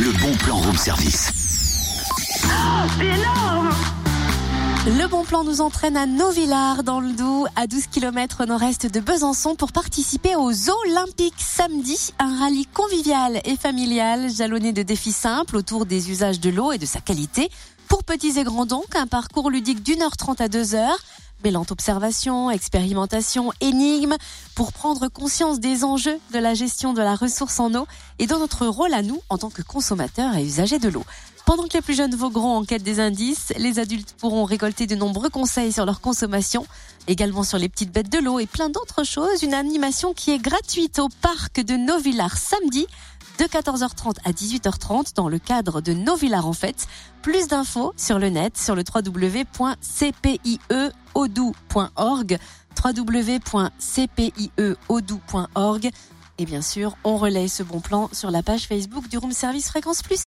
le bon plan room service. C'est énorme Le bon plan nous entraîne à Novillard dans le Doubs, à 12 km au nord-est de Besançon pour participer aux Olympiques samedi, un rallye convivial et familial jalonné de défis simples autour des usages de l'eau et de sa qualité. Pour petits et grands donc, un parcours ludique d'une heure trente à deux heures mêlant observation, expérimentation, énigmes, pour prendre conscience des enjeux de la gestion de la ressource en eau et de notre rôle à nous en tant que consommateurs et usagers de l'eau. Pendant que les plus jeunes vogueront en quête des indices, les adultes pourront récolter de nombreux conseils sur leur consommation, également sur les petites bêtes de l'eau et plein d'autres choses. Une animation qui est gratuite au parc de Novillard samedi de 14h30 à 18h30 dans le cadre de Novillard en fait. Plus d'infos sur le net sur le www.cpieodou.org www.cpieodou.org et bien sûr, on relaie ce bon plan sur la page Facebook du Room Service Fréquence Plus.